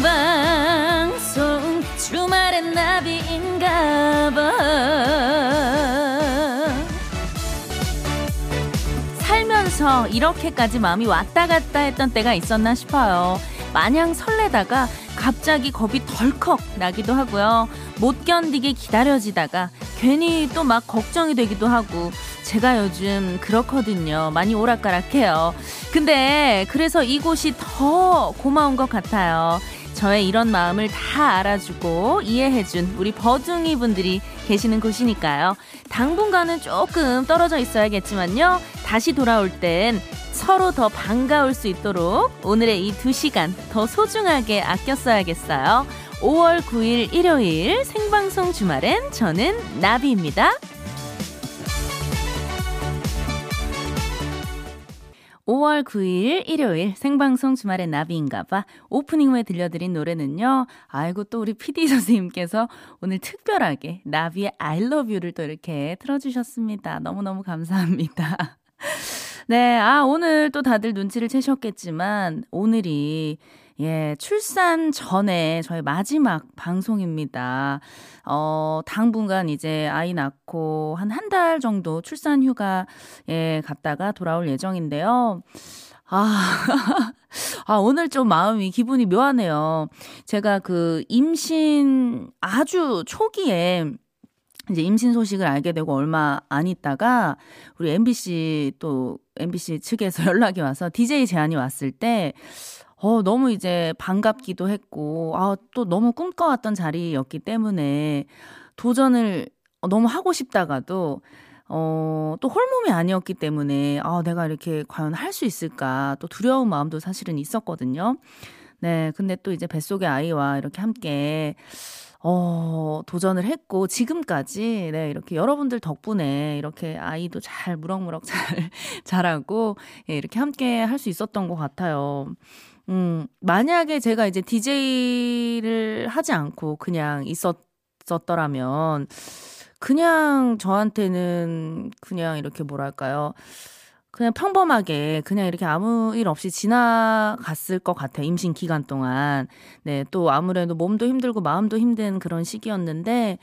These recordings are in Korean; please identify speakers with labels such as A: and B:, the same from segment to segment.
A: 생방송 주말엔 나비인가 봐. 살면서 이렇게까지 마음이 왔다 갔다 했던 때가 있었나 싶어요. 마냥 설레다가 갑자기 겁이 덜컥 나기도 하고요. 못 견디게 기다려지다가 괜히 또 막 걱정이 되기도 하고 제가 요즘 그렇거든요. 많이 오락가락해요. 근데 그래서 이곳이 더 고마운 것 같아요. 저의 이런 마음을 다 알아주고 이해해준 우리 버둥이 분들이 계시는 곳이니까요. 당분간은 조금 떨어져 있어야겠지만요. 다시 돌아올 땐 서로 더 반가울 수 있도록 오늘의 이 두 시간 더 소중하게 아껴 써야겠어요. 5월 9일 일요일 생방송 주말엔 저는 나비입니다. 5월 9일 일요일 생방송 주말의 나비인가봐 오프닝 후에 들려드린 노래는요. 아이고 또 우리 PD 선생님께서 오늘 특별하게 나비의 I love you를 또 이렇게 틀어주셨습니다. 너무너무 감사합니다. 네, 아 오늘 또 다들 눈치를 채셨겠지만 오늘이 예, 출산 전에 저희 마지막 방송입니다. 어, 당분간 이제 아이 낳고 한 한 달 정도 출산 휴가에 갔다가 돌아올 예정인데요. 아, 아, 오늘 좀 마음이 기분이 묘하네요. 제가 그 임신 아주 초기에 이제 임신 소식을 알게 되고 얼마 안 있다가 우리 MBC 또 MBC 측에서 연락이 와서 DJ 제안이 왔을 때 어, 너무 이제 반갑기도 했고, 아, 또 너무 꿈꿔왔던 자리였기 때문에 도전을 너무 하고 싶다가도, 어, 또 홀몸이 아니었기 때문에, 아, 내가 이렇게 과연 할 수 있을까, 또 두려운 마음도 사실은 있었거든요. 네, 근데 또 이제 뱃속의 아이와 이렇게 함께, 어, 도전을 했고, 지금까지, 네, 이렇게 여러분들 덕분에 이렇게 아이도 잘 무럭무럭 잘 자라고, 예, 이렇게 함께 할 수 있었던 것 같아요. 음, 만약에 제가 이제 DJ를 하지 않고 그냥 있었었더라면, 그냥 저한테는 그냥 이렇게 뭐랄까요. 그냥 평범하게 그냥 이렇게 아무 일 없이 지나갔을 것 같아요. 임신 기간 동안. 네, 또 아무래도 몸도 힘들고 마음도 힘든 그런 시기였는데,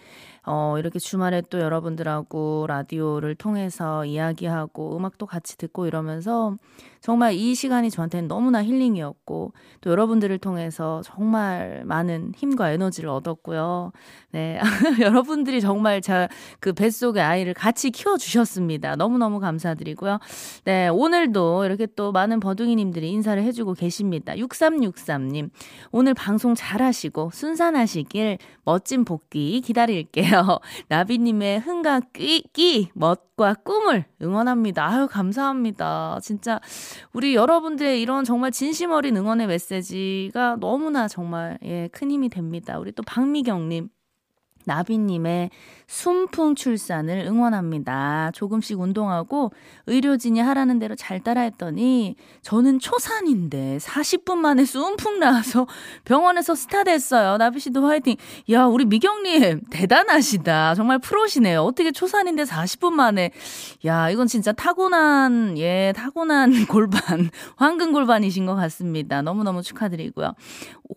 A: 어, 이렇게 주말에 또 여러분들하고 라디오를 통해서 이야기하고 음악도 같이 듣고 이러면서 정말 이 시간이 저한테는 너무나 힐링이었고 또 여러분들을 통해서 정말 많은 힘과 에너지를 얻었고요. 네. 여러분들이 정말 제그 뱃속의 아이를 같이 키워 주셨습니다. 너무너무 감사드리고요. 네. 오늘도 이렇게 또 많은 버둥이 님들이 인사를 해 주고 계십니다. 6363 님. 오늘 방송 잘 하시고 순산하시길 멋진 복귀 기다릴게요. 나비 님의 흥과 끼, 끼, 멋 과 꿈을 응원합니다. 아유, 감사합니다. 진짜 우리 여러분들의 이런 정말 진심 어린 응원의 메시지가 너무나 정말 예, 큰 힘이 됩니다. 우리 또 박미경님. 나비님의 순풍 출산을 응원합니다. 조금씩 운동하고 의료진이 하라는 대로 잘 따라했더니 저는 초산인데 40분 만에 순풍 나와서 병원에서 스타 됐어요. 나비 씨도 화이팅. 야, 우리 미경님 대단하시다. 정말 프로시네요. 어떻게 초산인데 40분 만에 야, 이건 진짜 타고난 예, 타고난 골반, 황금 골반이신 것 같습니다. 너무너무 축하드리고요.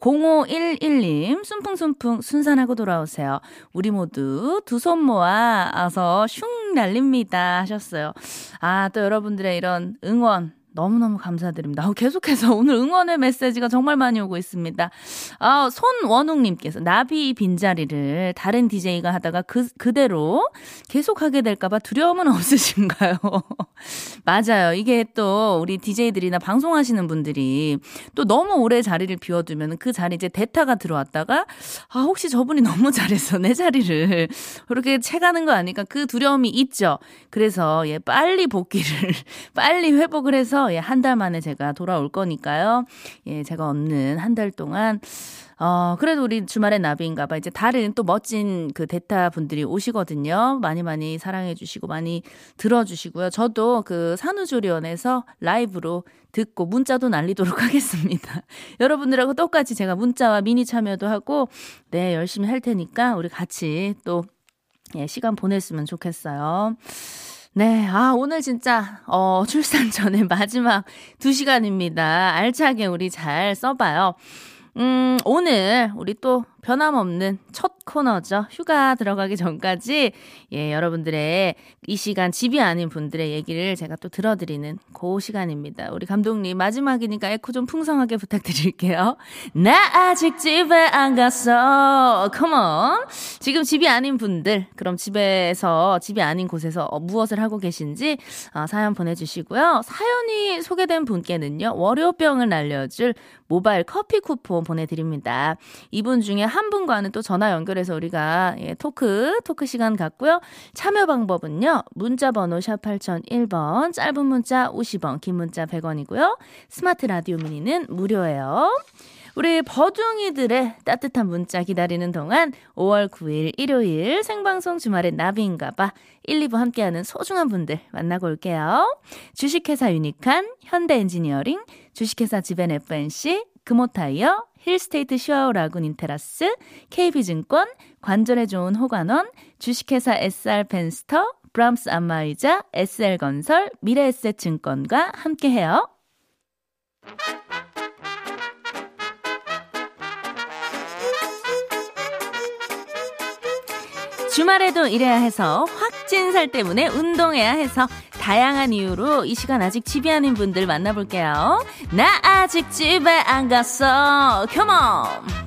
A: 0511님, 순풍순풍 순산하고 돌아오세요. 우리 모두 두손 모아서 슝 날립니다 하셨어요. 아, 또 여러분들의 이런 응원 너무너무 감사드립니다. 아, 계속해서 오늘 응원의 메시지가 정말 많이 오고 있습니다. 아, 손원웅님께서 나비 빈자리를 다른 DJ가 하다가 그, 그대로 계속하게 될까봐 두려움은 없으신가요? 맞아요. 이게 또 우리 DJ들이나 방송하시는 분들이 또 너무 오래 자리를 비워두면 그 자리 이제 대타가 들어왔다가 아, 혹시 저분이 너무 잘해서 내 자리를 그렇게 채가는 거 아닐까 그 두려움이 있죠. 그래서 예, 빨리 복귀를, 빨리 회복을 해서 해서 예, 한 달 만에 제가 돌아올 거니까요. 예, 제가 없는 한 달 동안 어, 그래도 우리 주말에 나비인가 봐. 이제 다른 또 멋진 그 대타 분들이 오시거든요. 많이 많이 사랑해 주시고 많이 들어 주시고요. 저도 그 산후조리원에서 라이브로 듣고 문자도 날리도록 하겠습니다. 여러분들하고 똑같이 제가 문자와 미니 참여도 하고 네, 열심히 할 테니까 우리 같이 또 예, 시간 보냈으면 좋겠어요. 네, 아, 오늘 진짜, 어, 출산 전에 마지막 두 시간입니다. 알차게 우리 잘 써봐요. 음, 오늘 우리 또 변함없는 첫 코너죠. 휴가 들어가기 전까지 예, 여러분들의 이 시간 집이 아닌 분들의 얘기를 제가 또 들어드리는 그 시간입니다. 우리 감독님 마지막이니까 에코 좀 풍성하게 부탁드릴게요. 나 아직 집에 안 갔어. Come on. 지금 집이 아닌 분들 그럼 집에서 집이 아닌 곳에서 어, 무엇을 하고 계신지 어, 사연 보내주시고요. 사연이 소개된 분께는요. 월요병을 날려줄 모바일 커피 쿠폰 보내드립니다. 이분 중에 한 분과는 또 전화 연결해서 우리가 예, 토크, 토크 시간 갖고요. 참여 방법은요. 문자 번호 샵 8001번, 짧은 문자 50원, 긴 문자 100원이고요. 스마트 라디오 미니는 무료예요. 우리 버둥이들의 따뜻한 문자 기다리는 동안 5월 9일 일요일 생방송 주말에 나비인가봐 1, 2부 함께하는 소중한 분들 만나고 올게요. 주식회사 유니칸, 현대엔지니어링, 주식회사 지벤 FNC, 금호타이어, 힐스테이트 시화호 라군 인테라스, KB증권, 관절에 좋은 호관원, 주식회사 SR 펜스터, 브람스 안마의자, SL건설, 미래에셋증권과 함께해요. 주말에도 일해야 해서 확진살 때문에 운동해야 해서 다양한 이유로 이 시간 아직 집에 아닌 분들 만나볼게요. 나 아직 집에 안 갔어. 컴온!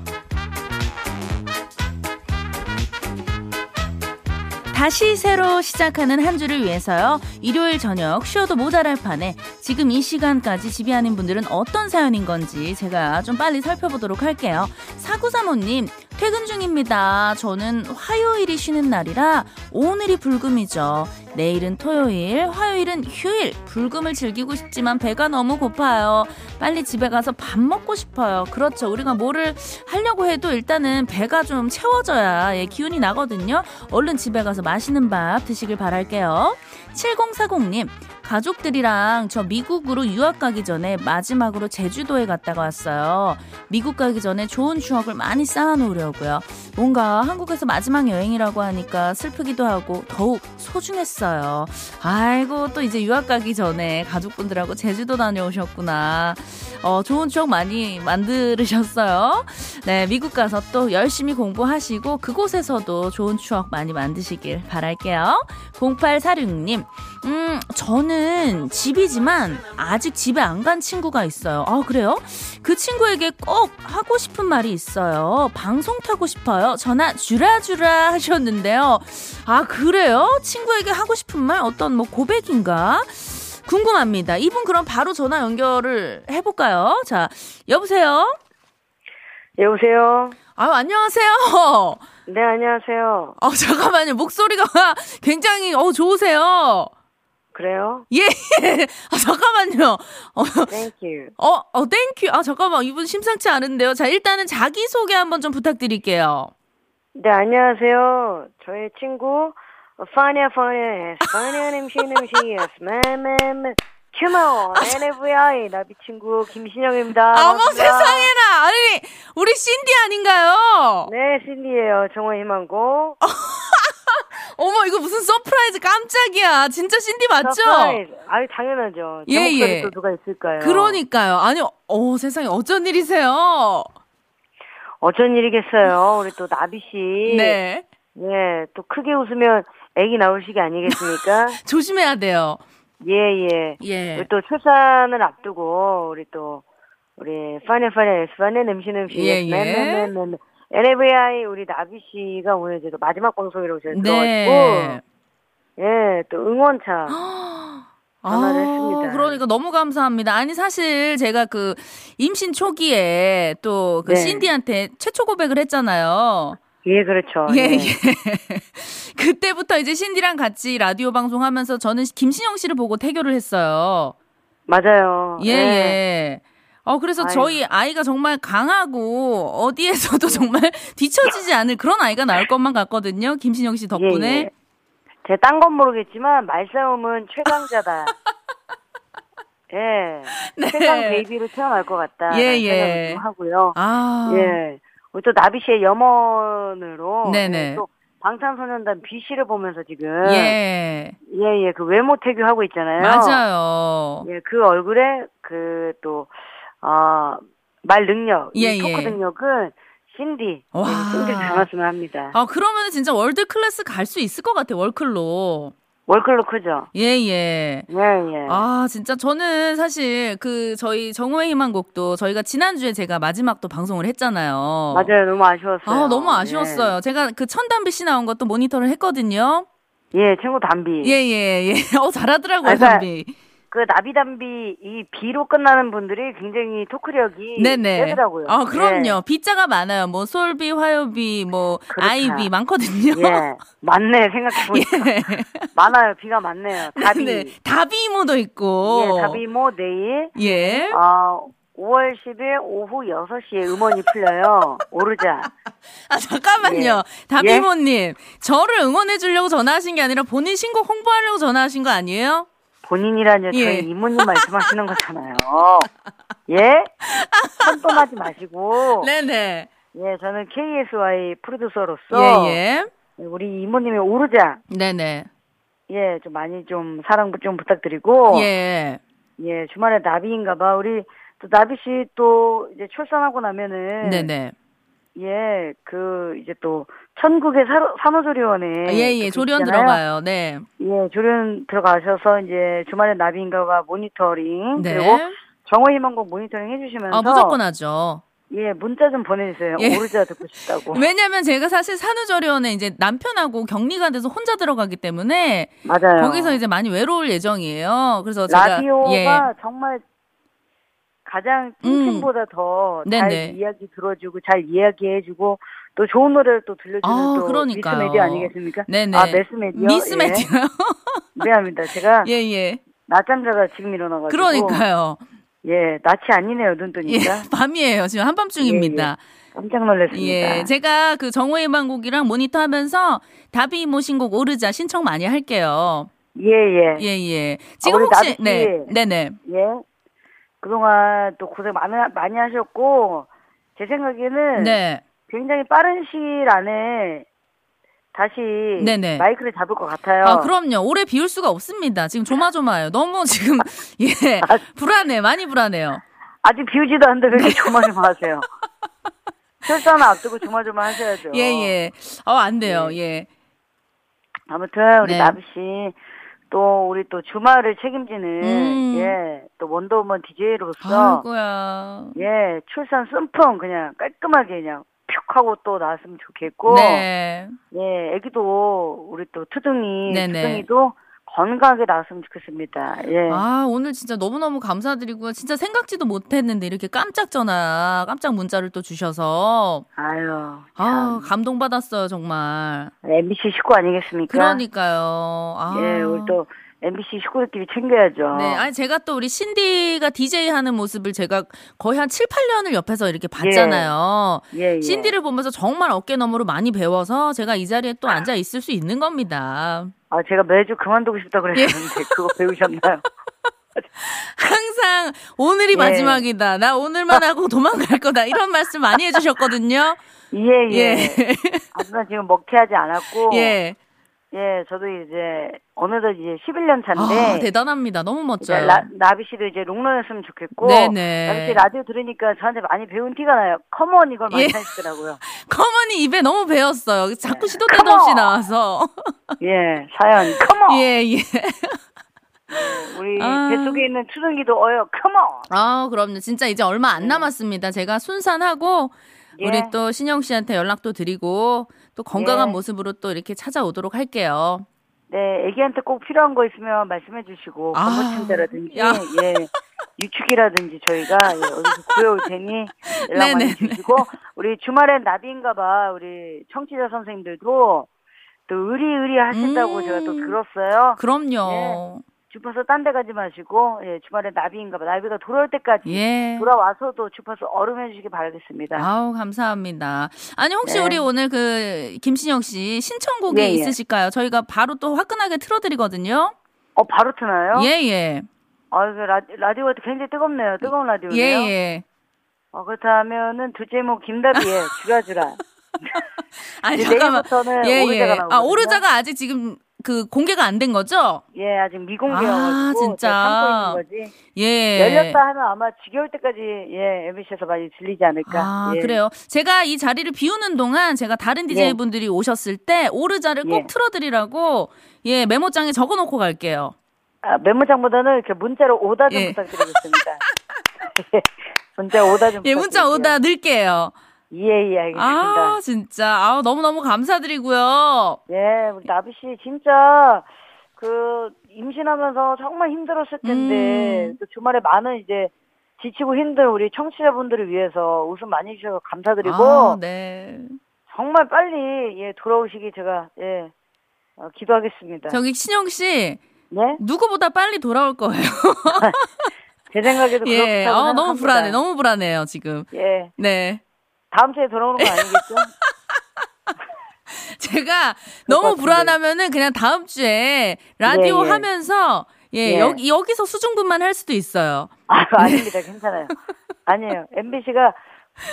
A: 다시 새로 시작하는 한 주를 위해서요. 일요일 저녁 쉬어도 모자랄 판에 지금 이 시간까지 아닌 분들은 어떤 사연인 건지 제가 좀 빨리 살펴보도록 할게요. 사구사모님, 퇴근 중입니다. 저는 화요일이 쉬는 날이라 오늘이 불금이죠. 내일은 토요일, 화요일은 휴일. 불금을 즐기고 싶지만 배가 너무 고파요. 빨리 집에 가서 밥 먹고 싶어요. 그렇죠. 우리가 뭐를 하려고 해도 일단은 배가 좀 채워져야 예, 기운이 나거든요. 얼른 집에 가서 맛있는 밥 드시길 바랄게요. 7040님, 가족들이랑 저 미국으로 유학 가기 전에 마지막으로 제주도에 갔다가 왔어요. 미국 가기 전에 좋은 추억을 많이 쌓아놓으려고요. 뭔가 한국에서 마지막 여행이라고 하니까 슬프기도 하고 더욱 소중했어요. 아이고, 또 이제 유학 가기 전에 가족분들하고 제주도 다녀오셨구나. 어, 좋은 추억 많이 만들으셨어요. 네, 미국 가서 또 열심히 공부하시고 그곳에서도 좋은 추억 많이 만드시길 바랄게요. 0846님, 음, 저는 집이지만 아직 집에 안 간 친구가 있어요. 아, 그래요? 그 친구에게 꼭 하고 싶은 말이 있어요. 방송 타고 싶어요. 전화 주라주라 하셨는데요. 아, 그래요? 친구에게 하고 싶은 말? 어떤 뭐 고백인가? 궁금합니다. 이분 그럼 바로 전화 연결을 해볼까요? 자, 여보세요?
B: 여보세요?
A: 아, 안녕하세요.
B: 네, 안녕하세요.
A: 아, 잠깐만요. 목소리가 굉장히, 어, 좋으세요.
B: 그래요?
A: 예, 예. 아, 잠깐만요. 어,
B: Thank you.
A: 어, 어, thank you. 아, 잠깐만. 이분 심상치 않은데요. 자, 일단은 자기소개 한번 좀 부탁드릴게요.
B: 네, 안녕하세요. 저의 친구, 파니아 파니아, 파니아 냄새 냄새, 매매매. 큐머, NFI, 나비 친구, 김신영입니다.
A: 어머. 세상에나. 아니, 우리 신디 아닌가요?
B: 네, 신디예요. 정원 희망고.
A: 어머, 이거 무슨 서프라이즈 깜짝이야. 진짜 신디 맞죠?
B: 서프라이즈. 아유, 당연하죠. 제
A: 예,
B: 목소리
A: 예.
B: 또 누가 있을까요?
A: 그러니까요. 아니, 어, 세상에 어쩐 일이세요?
B: 어쩐 일이겠어요. 우리 또 나비 씨.
A: 네.
B: 예, 또 크게 웃으면 애기 나올 시기 아니겠습니까?
A: 조심해야 돼요.
B: 예, 예.
A: 예.
B: 우리 또 출산을 앞두고 우리 또 우리 파네 파네 파네 냄새 냄새
A: 예, 예.
B: NAVI 우리 나비 씨가 오늘 이제 또 마지막 방송이라고 제가
A: 네.
B: 들어가지고 예, 또 응원차 전화를 했습니다.
A: 그러니까 너무 감사합니다. 아니 사실 제가 그 임신 초기에 또그
B: 네.
A: 신디한테 최초 고백을 했잖아요.
B: 예, 그렇죠.
A: 예,
B: 예.
A: 예. 그때부터 이제 신디랑 같이 라디오 방송하면서 저는 김신영 씨를 보고 태교를 했어요.
B: 맞아요.
A: 예, 예. 어, 그래서
B: 아이고.
A: 저희 아이가 정말 강하고 어디에서도 정말 뒤처지지 않을 그런 아이가 나올 것만 같거든요. 김신영 씨 덕분에.
B: 예, 예. 제가 딴건 모르겠지만 말싸움은 최강자다. 예.
A: 네.
B: 최강 baby로 태어날 것 같다.
A: 예, 예.
B: 좀 하고요.
A: 아.
B: 예. 우리 또 나비 씨의 염원으로
A: 네네.
B: 예, 또 방탄소년단 뷔 씨를 보면서 지금
A: 예.
B: 예, 예, 그 외모 태교 하고 있잖아요.
A: 맞아요.
B: 예, 그 얼굴에 그 또, 어, 말 능력,
A: 예,
B: 이 토크
A: 예.
B: 능력은 신디,
A: 와.
B: 네, 신디 닮았으면 합니다.
A: 아, 그러면 진짜 world class 갈 수 있을 것 같아, 월클로.
B: 월클로 크죠?
A: 예, 예.
B: 예, 예.
A: 아, 진짜 저는 사실 그 저희 정오의 희망곡도 저희가 지난주에 제가 마지막도 방송을 했잖아요.
B: 맞아요. 너무 아쉬웠어요.
A: 아, 너무 아쉬웠어요. 제가 그 천담비 씨 나온 것도 모니터를 했거든요.
B: 예, 예 친구 담비.
A: 예, 예, 예. 어, 잘하더라고요,
B: 아, 그러니까
A: 담비.
B: 그 나비담비 이 비로 끝나는 분들이 굉장히 토크력이
A: 네네.
B: 세더라고요.
A: 아, 그럼요. 비자가 많아요. 뭐, 솔비, 화요비, 뭐,
B: 그렇다.
A: 아이비 많거든요.
B: 예. 예, 맞네 생각해 보니까
A: 예.
B: 많아요. 비가 많네요. 답이.
A: 네, 다비모도 있고.
B: 예, 뭐 내일
A: 예.
B: 어, 5월 10일 오후 6시에 음원이 풀려요. 오르자.
A: 아, 잠깐만요. 다비모님. 저를 응원해주려고 전화하신 게 아니라 본인 신곡 홍보하려고 전화하신 거 아니에요?
B: 본인이라뇨.
A: 예.
B: 저희 이모님 말씀하시는 거잖아요. 예? 혼돈하지 마시고.
A: 네네.
B: 예, 저는 KSY 프로듀서로서
A: 예, 예.
B: 우리 이모님의 오르자
A: 네네.
B: 예, 좀 많이 좀 사랑 좀 부탁드리고
A: 예.
B: 예, 주말에 나비인가 봐. 우리 또 나비 씨 또 이제 출산하고 나면은
A: 네네.
B: 예, 그 이제 또 천국의 사로, 산후조리원에
A: 예, 예.
B: 또
A: 조련
B: 계시잖아요.
A: 들어가요. 네.
B: 예, 조련 들어가셔서 이제 주말에 나비인가봐 모니터링
A: 네.
B: 그리고 정호희망곡 모니터링 해주시면서
A: 아, 무조건 하죠.
B: 예, 문자 좀 보내주세요.
A: 예.
B: 오르자 듣고 싶다고.
A: 왜냐면 제가 사실 산후조리원에 이제 남편하고 격리가 돼서 혼자 들어가기 때문에
B: 맞아요.
A: 거기서 이제 많이 외로울 예정이에요. 그래서 제가
B: 라디오가
A: 예.
B: 정말 가장 찐친보다 더잘
A: 음. 네네.
B: 이야기 들어주고 잘 이야기해주고 또 좋은 노래를 또 들려주는
A: 아,
B: 또
A: 그러니까요.
B: 미스 메디어 아니겠습니까?
A: 네네.
B: 아 매스메디어.
A: 미스
B: 예.
A: 매디요.
B: 미안합니다. 제가
A: 예, 예.
B: 낮잠 자다 지금 일어나가지고.
A: 그러니까요.
B: 예, 낯이 아니네요. 눈
A: 예,
B: 뜨니까.
A: 밤이에요. 지금 한밤중입니다.
B: 깜짝 놀랐습니다.
A: 예, 제가 그 정호의 방곡이랑 모니터 하면서 다비 이모 신곡 오르자 신청 많이 할게요.
B: 예, 예.
A: 예, 예. 지금
B: 우리
A: 혹시
B: 나비 씨.
A: 네, 네, 네.
B: 예. 그동안 또 고생 많이, 많이 하셨고, 제 생각에는
A: 네.
B: 굉장히 빠른 시일 안에 다시
A: 네네.
B: 마이크를 잡을 것 같아요.
A: 아, 그럼요. 오래 비울 수가 없습니다. 지금 조마조마해요. 너무 지금 예.
B: 아.
A: 불안해. 많이 불안해요.
B: 아직 비우지도 않는데 왜 이렇게 조마조마하세요? 출산 앞두고 조마조마 하셔야죠.
A: 예, 예. 어, 안 돼요. 예.
B: 아무튼 우리
A: 네.
B: 나비 씨. 또 우리 또 주말을 책임지는
A: 음.
B: 예또 원더우먼 DJ로서
A: 아이고야.
B: 예 출산 쓴풍 그냥 깔끔하게 그냥 푹 하고 또 나왔으면 좋겠고
A: 네.
B: 예 애기도 우리 또 투둥이
A: 네네.
B: 투둥이도 건강하게 나왔으면 좋겠습니다 예
A: 아, 오늘 진짜 너무너무 감사드리고요. 진짜 생각지도 못했는데 이렇게 깜짝 전화, 깜짝 문자를 또 주셔서
B: 아유
A: 아,
B: 참.
A: 감동받았어요, 정말.
B: MBC 식구 아니겠습니까?
A: 그러니까요. 아.
B: 예, 우리 또 MBC 식구들끼리 챙겨야죠.
A: 네, 아니 제가 또 우리 신디가 DJ 하는 모습을 제가 거의 한 7, 8년을 옆에서 이렇게 봤잖아요.
B: 예, 예.
A: 신디를 보면서 정말 어깨 너머로 많이 배워서 제가 이 자리에 또 앉아 있을 수 있는 겁니다.
B: 아, 제가 매주 그만두고 싶다
A: 예.
B: 그랬는데 그거 배우셨나요?
A: 항상 오늘이
B: 예.
A: 마지막이다. 나 오늘만 하고 도망갈 거다. 이런 말씀 많이 해주셨거든요.
B: 예, 예.
A: 예.
B: 하지만 지금 먹튀하지 않았고, 예.
A: 예.
B: 저도 이제 어느덧 이제 11년
A: 아,
B: 차인데,
A: 대단합니다. 너무 멋져요.
B: 라, 나비 씨도 이제 롱런했으면 좋겠고,
A: 네네.
B: 나비 씨 라디오 들으니까 저한테 많이 배운 티가 나요. come on 이걸 많이
A: 예.
B: 하시더라고요.
A: Come on이 입에 너무 배웠어요. 자꾸 시도 때도
B: come on!
A: 없이 나와서.
B: 예, 사연, come on!
A: 예, 예.
B: 우리
A: 아.
B: 뱃속에 있는 투둥이도 어여, come on!
A: 아, 그럼요. 진짜 이제 얼마 안 남았습니다. 제가 순산하고
B: 예.
A: 우리 또 신영 씨한테 연락도 드리고 또 건강한
B: 예.
A: 모습으로 또 이렇게 찾아오도록 할게요.
B: 네, 애기한테 꼭 필요한 거 있으면 말씀해 주시고,
A: 아,
B: 건물침대라든지,
A: 야.
B: 예, 유축이라든지 저희가 예, 어디서 구해올 테니 연락 많이
A: 네네네.
B: 주시고, 우리 주말엔 나비인가 봐, 우리 청취자 선생님들도 또 의리의리 하신다고
A: 음.
B: 제가 또 들었어요.
A: 그럼요.
B: 주파수 딴 데 가지 마시고, 예, 주말에 나비인가 봐. 나비가 돌아올 때까지
A: 예.
B: 돌아와서도 주파수 얼음해 주시기 바라겠습니다.
A: 아우 감사합니다. 아니 혹시
B: 네.
A: 우리 오늘 그 김신영 씨 신청곡이
B: 예, 예.
A: 있으실까요? 저희가 바로 또 화끈하게 틀어드리거든요.
B: 어, 바로 트나요?
A: 예 예.
B: 아, 이거 라, 라디오가 굉장히 뜨겁네요. 뜨거운 라디오네요.
A: 예 예.
B: 어, 그렇다면은 둘째 목 김다비의 주라주라.
A: 아니 잠깐만.
B: 내일부터는
A: 예
B: 오르자가
A: 예.
B: 나오거든요.
A: 아 오르자가 아직 지금 그 공개가 안 된 거죠?
B: 예, 아직 미공개여가지고
A: 아, 진짜.
B: 참고 있는 거지.
A: 예.
B: 열렸다 하면 아마 지겨울 때까지 예 MBC에서 많이 들리지 않을까.
A: 아,
B: 예.
A: 그래요. 제가 이 자리를 비우는 동안 제가 다른 DJ 분들이 오셨을 때 오르자를 꼭
B: 예.
A: 틀어드리라고 예 메모장에 적어놓고 갈게요.
B: 아, 메모장보다는 이렇게 문자로 오다 좀
A: 예.
B: 부탁드리겠습니다. 예, 문자 오다 좀.
A: 예 문자. 오다 넣을게요.
B: 예, 예, 알겠습니다.
A: 아 진짜 아 너무 너무 감사드리고요.
B: 예, 우리 나비 씨 진짜 그 임신하면서 정말 힘들었을 텐데
A: 음.
B: 또 주말에 많은 이제 지치고 힘든 우리 청취자분들을 위해서 웃음 많이 주셔서 감사드리고
A: 아, 네.
B: 정말 빨리 예 돌아오시기 제가 예 어, 기도하겠습니다.
A: 저기 신영 씨
B: 네,
A: 누구보다 빨리 돌아올 거예요.
B: 제 생각에도
A: 예,
B: 그렇다고
A: 어, 너무
B: 생각합니다.
A: 불안해, 너무 불안해요 지금.
B: 예,
A: 네.
B: 다음 주에 돌아오는 거 아니겠죠?
A: 제가
B: 것
A: 너무. 불안하면은 그냥 다음 주에 라디오
B: 예, 예.
A: 하면서 예,
B: 예.
A: 여기 여기서 수중분만 할 수도 있어요.
B: 아, 아닙니다. 괜찮아요. 아니에요. MBC가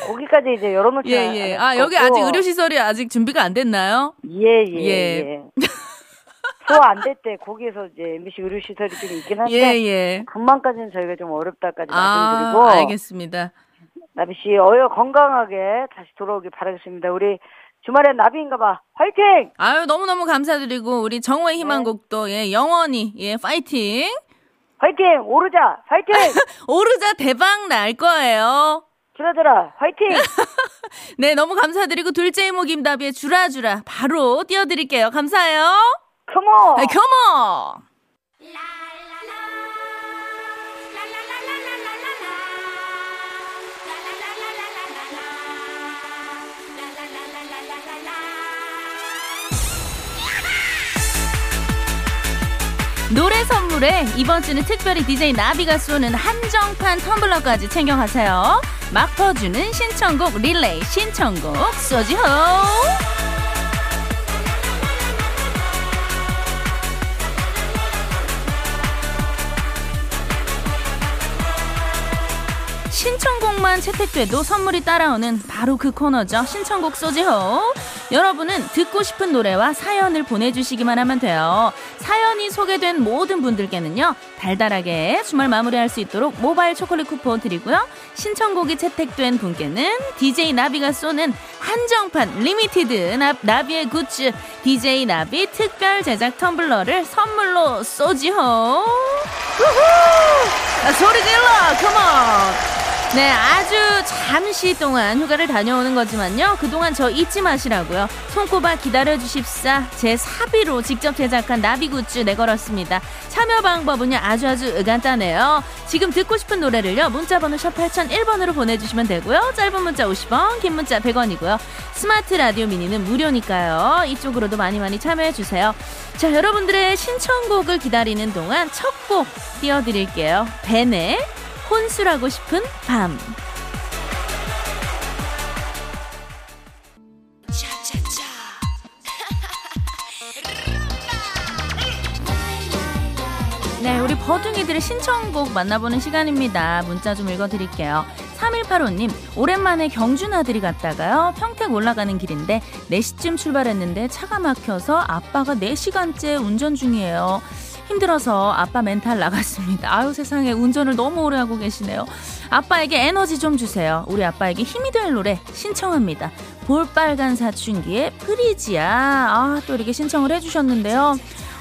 B: 거기까지 이제 열어놓지
A: 예,
B: 않-
A: 예. 아, 여기. 아직 의료 시설이 아직 준비가 안 됐나요?
B: 예, 예,
A: 예.
B: 예. 소화 안될때 거기에서 이제 MBC 의료 시설이 좀 있긴 한데
A: 예, 예.
B: 금방까지는 저희가 좀 어렵다까지
A: 아,
B: 말씀드리고
A: 알겠습니다.
B: 나비 씨 어여 건강하게 다시 돌아오길 바라겠습니다. 우리 주말엔 나비인가봐. 화이팅!
A: 아유, 너무너무 감사드리고 우리 정호의
B: 네.
A: 희망곡도 예, 영원히 예, 파이팅.
B: 화이팅! 오르자! 화이팅!
A: 오르자 대박 날 거예요.
B: 주라주라! 화이팅!
A: 네, 너무 감사드리고 둘째 이모 김다비의 주라주라 바로 띄워드릴게요. 감사해요.
B: 컴온!
A: 아, 컴온! 노래 선물에 이번 주는 특별히 DJ 나비가 쏘는 한정판 텀블러까지 챙겨가세요. 막 퍼주는 신청곡 릴레이 신청곡 쏘지호! 신청곡만 채택돼도 선물이 따라오는 바로 그 코너죠. 신청곡 쏘지호. 여러분은 듣고 싶은 노래와 사연을 보내주시기만 하면 돼요. 사연이 소개된 모든 분들께는요, 달달하게 주말 마무리할 수 있도록 모바일 초콜릿 쿠폰 드리고요. 신청곡이 채택된 분께는 DJ 나비가 쏘는 한정판 limited 나, 나비의 굿즈 DJ 나비 특별 제작 텀블러를 선물로! 아, 소리 질러! Come on! 네, 아주 잠시 동안 휴가를 다녀오는 거지만요. 그동안 저 잊지 마시라고요. 손꼽아 기다려주십사. 제 사비로 직접 제작한 나비 굿즈 내걸었습니다. 참여 방법은요, 아주 아주 간단해요. 지금 듣고 싶은 노래를요, 문자번호 샵 8001번으로 보내주시면 되고요. 짧은 문자 50원, 긴 문자 100원이고요. 스마트 라디오 미니는 무료니까요. 이쪽으로도 많이 많이 참여해주세요. 자, 여러분들의 신청곡을 기다리는 동안 첫 곡 띄워드릴게요. 벤의 혼술하고 싶은 밤. 네, 우리 버둥이들의 신청곡 만나보는 시간입니다. 문자 좀 읽어드릴게요. 3185님, 오랜만에 경주 나들이 갔다가요. 평택 올라가는 길인데 4시쯤 출발했는데 차가 막혀서 아빠가 4시간째 운전 중이에요. 힘들어서 아빠 멘탈 나갔습니다. 아유 세상에 운전을 너무 오래 하고 계시네요. 아빠에게 에너지 좀 주세요. 우리 아빠에게 힘이 될 노래 신청합니다. 볼빨간 사춘기의 프리지아. 아, 또 이렇게 신청을 해주셨는데요.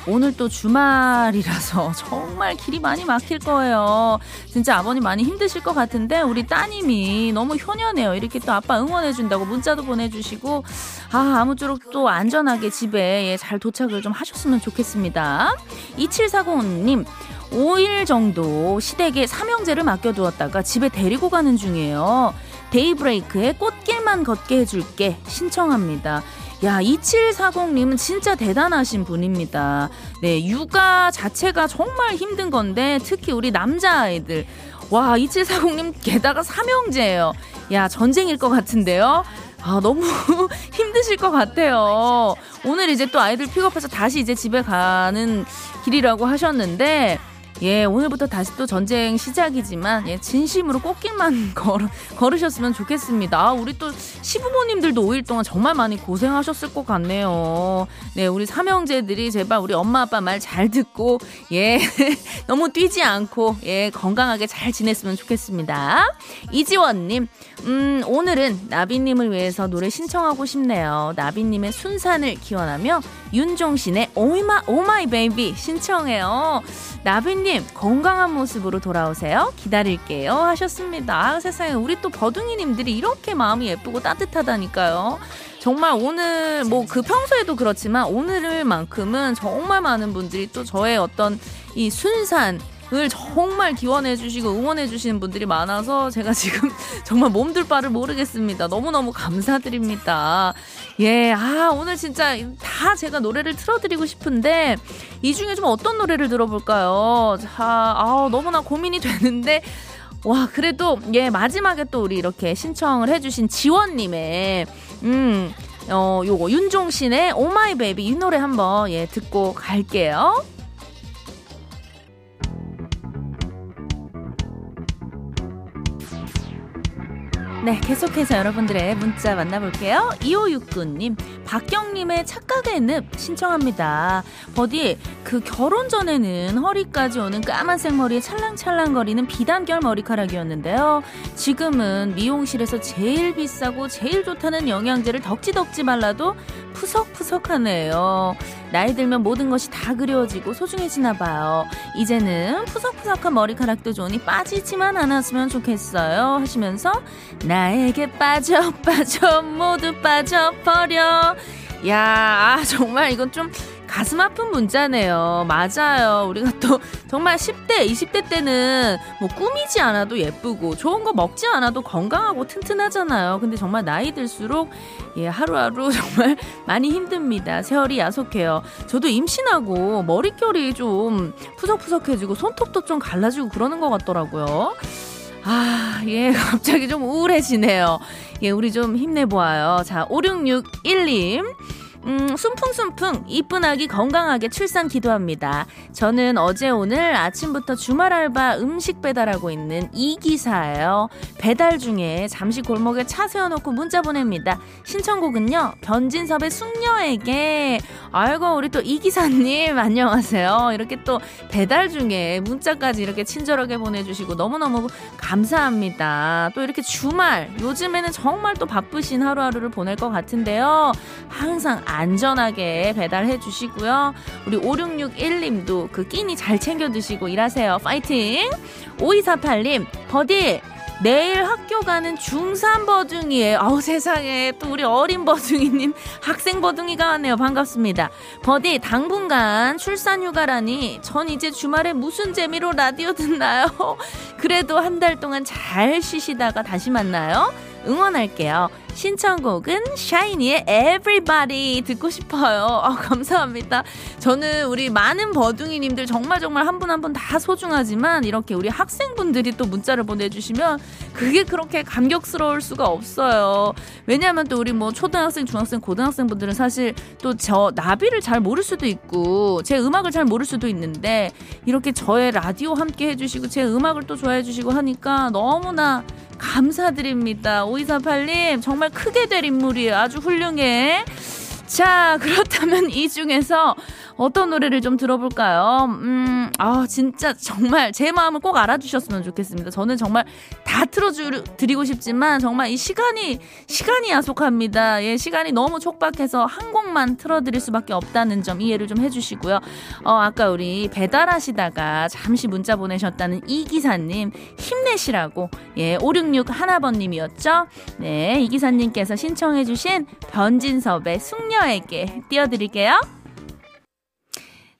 A: 오늘 또 주말이라서 정말 길이 많이 막힐 거예요. 진짜 아버님 많이 힘드실 것 같은데 우리 따님이 너무 효녀네요. 이렇게 또 아빠 응원해준다고 문자도 보내주시고 아 아무쪼록 또 안전하게 집에 예, 잘 도착을 좀 하셨으면 좋겠습니다. 2740님 5일 정도 시댁에 삼형제를 맡겨두었다가 집에 데리고 가는 중이에요. 데이브레이크에 꽃길만 걷게 해줄게 신청합니다. 야, 2740님은 진짜 대단하신 분입니다. 네, 육아 자체가 정말 힘든 건데, 특히 우리 남자아이들. 와, 2740님 게다가 삼형제예요. 야, 전쟁일 것 같은데요? 아, 너무 힘드실 것 같아요. 오늘 이제 또 아이들 픽업해서 다시 이제 집에 가는 길이라고 하셨는데, 예, 오늘부터 다시 또 전쟁 시작이지만, 예, 진심으로 꽃길만 걸, 걸으셨으면 좋겠습니다. 아, 우리 또 시부모님들도 5일 동안 정말 많이 고생하셨을 것 같네요. 네, 우리 삼형제들이 제발 우리 엄마 아빠 말 잘 듣고, 예, 너무 뛰지 않고, 예, 건강하게 잘 지냈으면 좋겠습니다. 이지원 님, 음, 오늘은 나비 님을 위해서 노래 신청하고 싶네요. 나비 님의 순산을 기원하며 윤종신의 오이마, Oh My Baby 신청해요. 나비 님, 건강한 모습으로 돌아오세요. 기다릴게요. 하셨습니다. 아, 세상에, 우리 또 버둥이님들이 이렇게 마음이 예쁘고 따뜻하다니까요. 정말 오늘, 뭐 그 평소에도 그렇지만 오늘만큼은 정말 많은 분들이 또 저의 어떤 이 순산, 을 정말 기원해 주시고 응원해 주시는 분들이 많아서 제가 지금 정말 몸둘 바를 모르겠습니다. 너무너무 감사드립니다. 예, 아, 오늘 진짜 다 제가 노래를 틀어드리고 싶은데 이 중에 좀 어떤 노래를 들어볼까요? 자, 아, 너무나 고민이 되는데 와, 그래도, 예, 마지막에 또 우리 이렇게 신청을 해 주신 지원 님의, 음, 어, 요거, 윤종신의 Oh My Baby 이 노래 한번, 예, 듣고 갈게요. 네, 계속해서 여러분들의 문자 만나볼게요. 2569님, 박경님의 착각의 늪 신청합니다. 버디, 그 결혼 전에는 허리까지 오는 까만색 머리에 찰랑찰랑거리는 비단결 머리카락이었는데요. 지금은 미용실에서 제일 비싸고 제일 좋다는 영양제를 덕지덕지 발라도 푸석푸석하네요. 나이 들면 모든 것이 다 그리워지고 소중해지나 봐요. 이제는 푸석푸석한 머리카락도 좋으니 빠지지만 않았으면 좋겠어요. 하시면서 나 에게 빠져 빠져 모두 빠져 버려. 야, 아, 정말 이건 좀 가슴 아픈 문자네요. 맞아요. 우리가 또 정말 10대, 20대 때는 뭐 꾸미지 않아도 예쁘고 좋은 거 먹지 않아도 건강하고 튼튼하잖아요. 근데 정말 나이 들수록 예, 하루하루 정말 많이 힘듭니다. 세월이 야속해요. 저도 임신하고 머릿결이 좀 푸석푸석해지고 손톱도 좀 갈라지고 그러는 것 같더라고요. 아, 예, 갑자기 좀 우울해지네요. 예, 우리 좀 힘내보아요. 자, 5661님. 음, 숨풍숨풍 이쁜 아기 건강하게 출산 기도합니다. 저는 어제 오늘 아침부터 주말 알바 음식 배달하고 있는 이 기사예요. 배달 중에 잠시 골목에 차 세워놓고 문자 보냅니다. 신청곡은요. 변진섭의 숙녀에게 아이고 우리 또 이 기사님 안녕하세요. 이렇게 또 배달 중에 문자까지 이렇게 친절하게 보내주시고 너무너무 감사합니다. 또 이렇게 주말 요즘에는 정말 또 바쁘신 하루하루를 보낼 것 같은데요. 항상 안전하게 배달해 주시고요. 우리 5661님도 그 끼니 잘 챙겨 드시고 일하세요. 파이팅! 5248님, 버디! 내일 학교 가는 중3 버둥이에요. 아우 세상에 또 우리 어린 버둥이님 학생 버둥이가 왔네요. 반갑습니다. 버디 당분간 출산 휴가라니 전 이제 주말에 무슨 재미로 라디오 듣나요? 그래도 한 달 동안 잘 쉬시다가 다시 만나요. 응원할게요. 신청곡은 샤이니의 Everybody 듣고 싶어요. 아, 감사합니다. 저는 우리 많은 버둥이님들 정말 정말 한 분 한 분 다 소중하지만 이렇게 우리 학생분들이 또 문자를 보내주시면 그게 그렇게 감격스러울 수가 없어요. 왜냐하면 또 우리 뭐 초등학생, 중학생, 고등학생분들은 사실 또 저 나비를 잘 모를 수도 있고 제 음악을 잘 모를 수도 있는데 이렇게 저의 라디오 함께 해주시고 제 음악을 또 좋아해 주시고 하니까 너무나 감사드립니다. 5248님, 정말 크게 될 인물이에요. 아주 훌륭해. 자, 그렇다면 이 중에서 어떤 노래를 좀 들어볼까요? 음, 아, 진짜 정말 제 마음을 꼭 알아주셨으면 좋겠습니다. 저는 정말 다 틀어드리고 싶지만 정말 이 시간이, 시간이 야속합니다. 예, 시간이 너무 촉박해서 한 곡만 틀어드릴 수밖에 없다는 점 이해를 좀 해주시고요. 어, 아까 우리 배달하시다가 잠시 문자 보내셨다는 이 기사님 힘내시라고, 예, 566 하나번님이었죠? 네, 이 기사님께서 신청해주신 변진섭의 숙녀 에게 띄워드릴게요.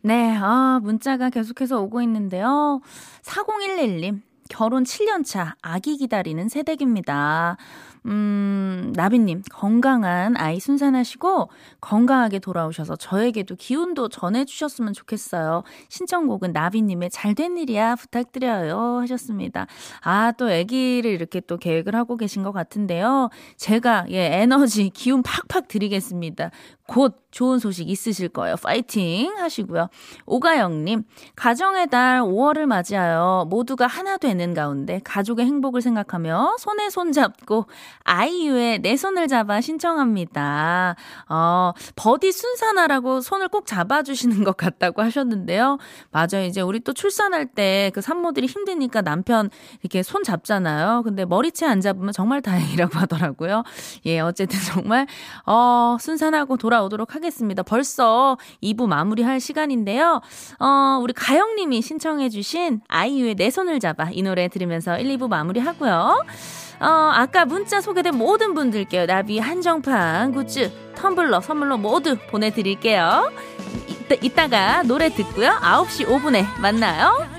A: 네, 아, 문자가 계속해서 오고 있는데요. 4011님, 결혼 7년차 아기 기다리는 새댁입니다. 음, 나비님, 건강한 아이 순산하시고 건강하게 돌아오셔서 저에게도 기운도 전해주셨으면 좋겠어요. 신청곡은 나비님의 잘된 일이야 부탁드려요. 하셨습니다. 아, 또 아기를 이렇게 또 계획을 하고 계신 것 같은데요. 제가, 예, 에너지, 기운 팍팍 드리겠습니다. 곧 좋은 소식 있으실 거예요. 파이팅 하시고요. 오가영님, 가정의 달 5월을 맞이하여 모두가 하나 되는 가운데 가족의 행복을 생각하며 손에 손 잡고 아이유의 내 손을 잡아 신청합니다. 어, 버디 순산하라고 손을 꼭 잡아주시는 것 같다고 하셨는데요. 맞아요. 이제 우리 또 출산할 때 그 산모들이 힘드니까 남편 이렇게 손 잡잖아요. 근데 머리채 안 잡으면 정말 다행이라고 하더라고요. 예, 어쨌든 정말, 어, 순산하고 돌아 오도록 하겠습니다. 벌써 2부 마무리할 시간인데요. 어, 우리 가영님이 신청해주신 아이유의 내 손을 잡아 이 노래 들으면서 1, 2부 마무리하고요. 어, 아까 문자 소개된 모든 분들께요. 나비 한정판 굿즈, 텀블러 선물로 모두 보내드릴게요. 이따, 이따가 노래 듣고요. 9시 5분에 만나요.